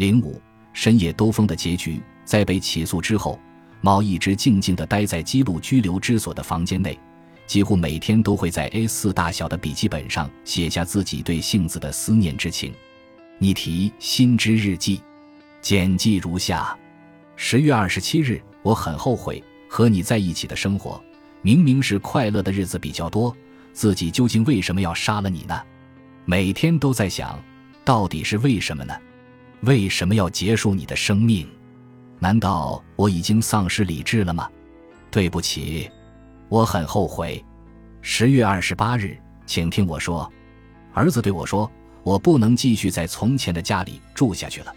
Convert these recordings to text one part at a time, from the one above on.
零五深夜兜风的结局，在被起诉之后，猫一直静静地待在基路拘留之所的房间内，几乎每天都会在 A 四大小的笔记本上写下自己对杏子的思念之情。你提：心之日记。简记如下：十月二十七日，我很后悔和你在一起的生活，明明是快乐的日子比较多，自己究竟为什么要杀了你呢？每天都在想，到底是为什么呢？为什么要结束你的生命？难道我已经丧失理智了吗？对不起，我很后悔。十月二十八日，请听我说，儿子对我说：“我不能继续在从前的家里住下去了。”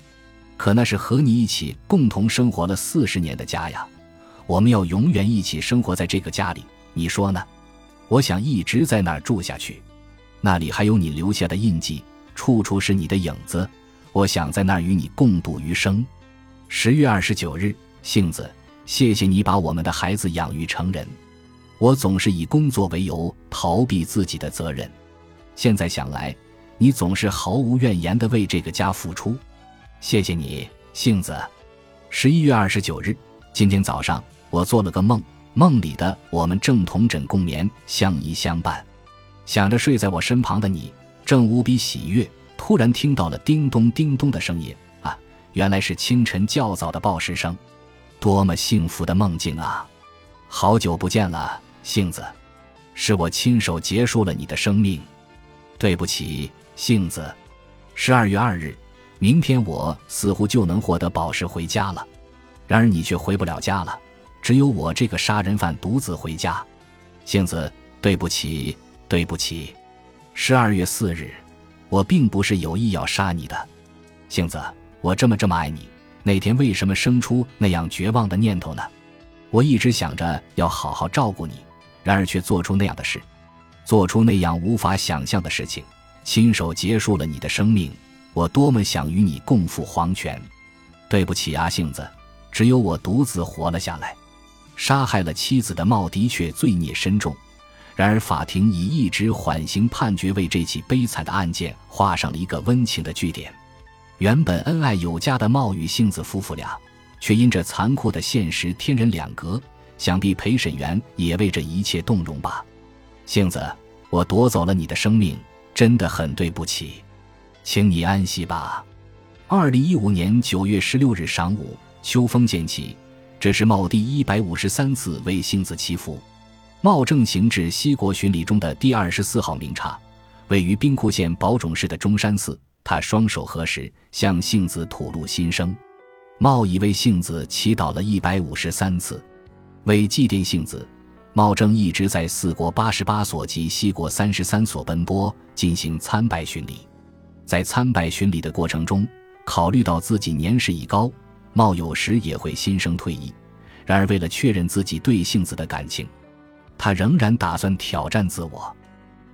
可那是和你一起共同生活了四十年的家呀，我们要永远一起生活在这个家里，你说呢？我想一直在那儿住下去，那里还有你留下的印记，处处是你的影子。我想在那儿与你共度余生。十月二十九日，杏子，谢谢你把我们的孩子养育成人。我总是以工作为由逃避自己的责任，现在想来，你总是毫无怨言地为这个家付出。谢谢你，杏子。十一月二十九日，今天早上我做了个梦，梦里的我们正同枕共眠，相依相伴。想着睡在我身旁的你，正无比喜悦，突然听到了叮咚叮咚的声音啊，原来是清晨较早的报时声。多么幸福的梦境啊！好久不见了，杏子，是我亲手结束了你的生命，对不起，杏子。十二月二日。明天我似乎就能获得宝石回家了，然而你却回不了家了，只有我这个杀人犯独自回家。杏子，对不起，对不起。十二月四日，我并不是有意要杀你的，杏子，我这么这么爱你，那天为什么生出那样绝望的念头呢？我一直想着要好好照顾你，然而却做出那样的事，做出那样无法想象的事情，亲手结束了你的生命。我多么想与你共赴黄泉，对不起啊，杏子，只有我独自活了下来。杀害了妻子的茂的确罪孽深重，然而法庭以一纸缓刑判决为这起悲惨的案件画上了一个温情的句点。原本恩爱有加的茂与杏子夫妇俩，却因这残酷的现实天人两隔。想必陪审员也为这一切动容吧。杏子，我夺走了你的生命，真的很对不起。请你安息吧。二零一五年九月十六日晌午，秋风渐起，这是茂第一百五十三次为杏子祈福。茂正行至西国巡礼中的第二十四号名刹，位于兵库县宝冢市的中山寺。他双手合十，向杏子吐露心声。茂已为杏子祈祷了一百五十三次。为祭奠杏子，茂正一直在四国八十八所及西国三十三所奔波，进行参拜巡礼。在参拜巡礼的过程中，考虑到自己年事已高，茂有时也会心生退意。然而，为了确认自己对杏子的感情，他仍然打算挑战自我。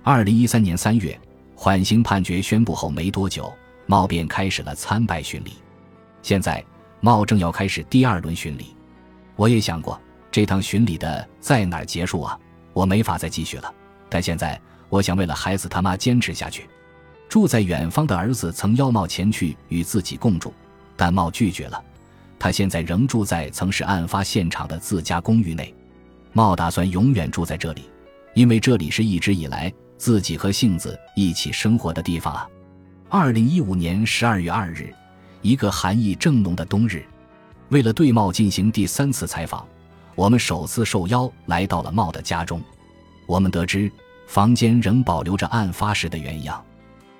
二零一三年三月，缓刑判决宣布后没多久，茂便开始了参拜巡礼。现在，茂正要开始第二轮巡礼。我也想过，这趟巡礼的在哪儿结束啊？我没法再继续了。但现在，我想为了孩子他妈坚持下去。住在远方的儿子曾邀茂前去与自己共住，但茂拒绝了。他现在仍住在曾是案发现场的自家公寓内。茂打算永远住在这里，因为这里是一直以来自己和杏子一起生活的地方啊。二零一五年十二月二日，一个寒意正浓的冬日，为了对茂进行第三次采访，我们首次受邀来到了茂的家中。我们得知，房间仍保留着案发时的原样。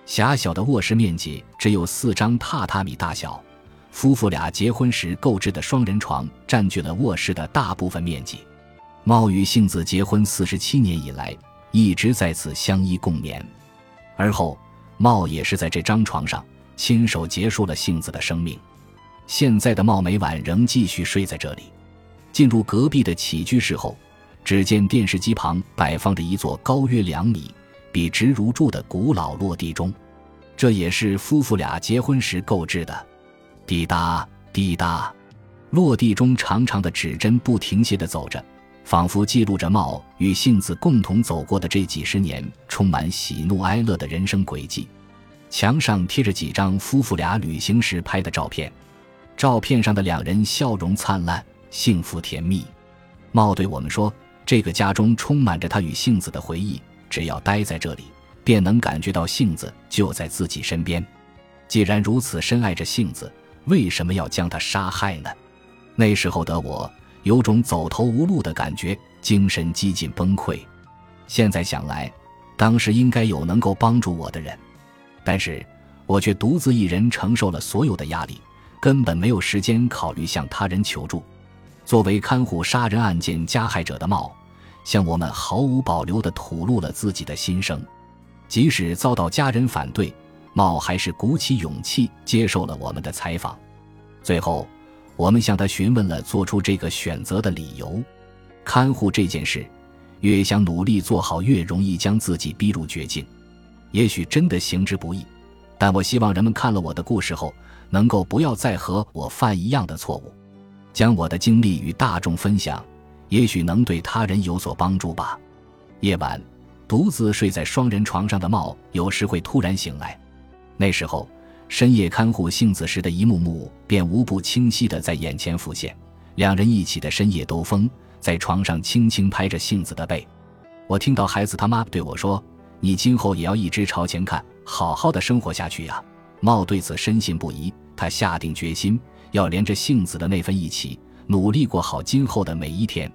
狭小的卧室面积只有四张榻榻米大小，夫妇俩结婚时购置的双人床占据了卧室的大部分面积。茂与杏子结婚四十七年以来，一直在此相依共眠。而后，茂也是在这张床上亲手结束了杏子的生命。现在的茂每晚仍继续睡在这里。进入隔壁的起居室后，只见电视机旁摆放着一座高约两米。笔直如柱的古老落地钟，这也是夫妇俩结婚时购置的。滴答滴答，落地钟长长的指针不停歇地走着，仿佛记录着茂与杏子共同走过的这几十年充满喜怒哀乐的人生轨迹。墙上贴着几张夫妇俩旅行时拍的照片，照片上的两人笑容灿烂，幸福甜蜜。茂对我们说：“这个家中充满着他与杏子的回忆，只要待在这里，便能感觉到杏子就在自己身边。既然如此深爱着杏子，为什么要将她杀害呢？”那时候的我有种走投无路的感觉，精神几近崩溃。现在想来，当时应该有能够帮助我的人。但是，我却独自一人承受了所有的压力，根本没有时间考虑向他人求助。作为看护杀人案件加害者的茂，向我们毫无保留地吐露了自己的心声。即使遭到家人反对，茂还是鼓起勇气接受了我们的采访。最后，我们向他询问了做出这个选择的理由。看护这件事，越想努力做好，越容易将自己逼入绝境。也许真的行之不易，但我希望人们看了我的故事后，能够不要再和我犯一样的错误，将我的经历与大众分享，也许能对他人有所帮助吧。夜晚，独自睡在双人床上的茂，有时会突然醒来，那时候深夜看护杏子时的一幕幕便无不清晰的在眼前浮现。两人一起的深夜兜风，在床上轻轻拍着杏子的背，我听到孩子他妈对我说。你今后也要一直朝前看，好好的生活下去呀。茂对此深信不疑，他下定决心要连着杏子的那份一起努力过好今后的每一天。